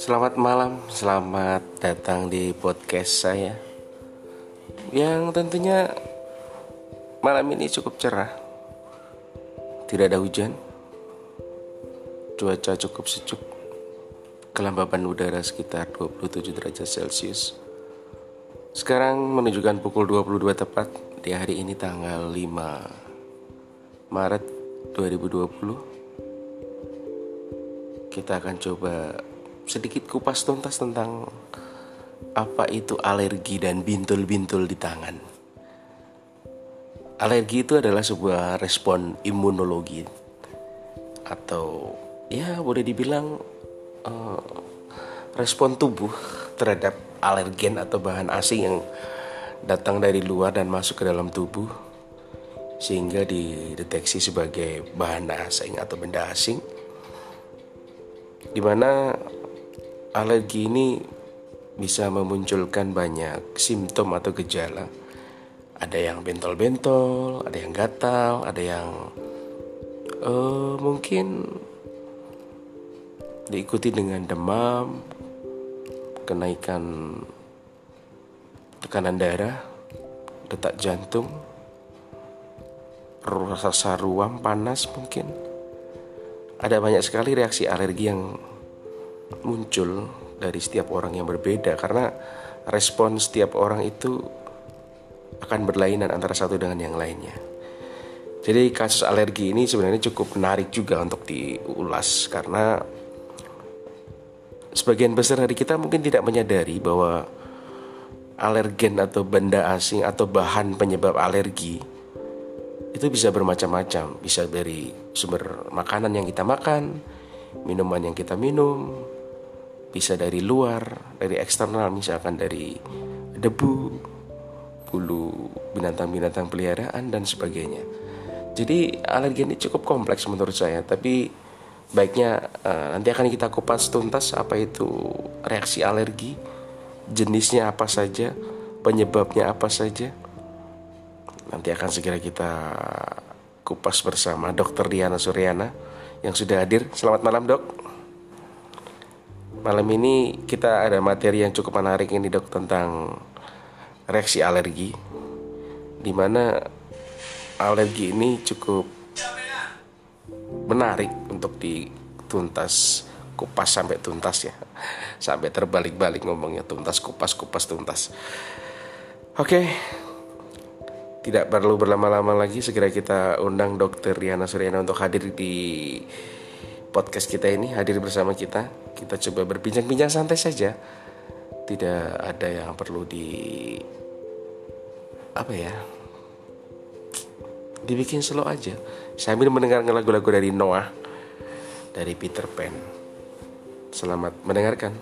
Selamat malam, selamat datang di podcast saya. Yang tentunya malam ini cukup cerah. Tidak ada hujan. Cuaca cukup sejuk. Kelembaban udara sekitar 27 derajat celcius. Sekarang menunjukkan pukul 22 tepat Di hari ini tanggal 5 Maret 2020 kita akan coba sedikit kupas tuntas tentang apa itu alergi dan bintul-bintul di tangan. Alergi itu adalah sebuah respon imunologi atau ya boleh dibilang uh, respon tubuh terhadap alergen atau bahan asing yang datang dari luar dan masuk ke dalam tubuh sehingga dideteksi sebagai bahan asing atau benda asing di mana alergi ini bisa memunculkan banyak simptom atau gejala. Ada yang bentol-bentol, ada yang gatal, ada yang uh, mungkin diikuti dengan demam, kenaikan tekanan darah, detak jantung, rasa ruam panas mungkin ada banyak sekali reaksi alergi yang muncul dari setiap orang yang berbeda karena respon setiap orang itu akan berlainan antara satu dengan yang lainnya. Jadi kasus alergi ini sebenarnya cukup menarik juga untuk diulas karena sebagian besar dari kita mungkin tidak menyadari bahwa alergen atau benda asing atau bahan penyebab alergi itu bisa bermacam-macam, bisa dari sumber makanan yang kita makan, minuman yang kita minum, bisa dari luar, dari eksternal misalkan dari debu, bulu binatang-binatang peliharaan dan sebagainya. Jadi alergi ini cukup kompleks menurut saya, tapi baiknya uh, nanti akan kita kupas tuntas apa itu reaksi alergi, jenisnya apa saja, penyebabnya apa saja Nanti akan segera kita kupas bersama Dr. Diana Suryana yang sudah hadir. Selamat malam dok. Malam ini kita ada materi yang cukup menarik ini dok tentang reaksi alergi. Di mana alergi ini cukup menarik untuk dituntas kupas sampai tuntas ya sampai terbalik-balik ngomongnya tuntas kupas kupas tuntas oke tidak perlu berlama-lama lagi segera kita undang dokter Riana Suryana untuk hadir di podcast kita ini hadir bersama kita kita coba berbincang-bincang santai saja. Tidak ada yang perlu di apa ya dibikin slow aja. Sambil mendengar lagu-lagu dari Noah dari Peter Pan. Selamat mendengarkan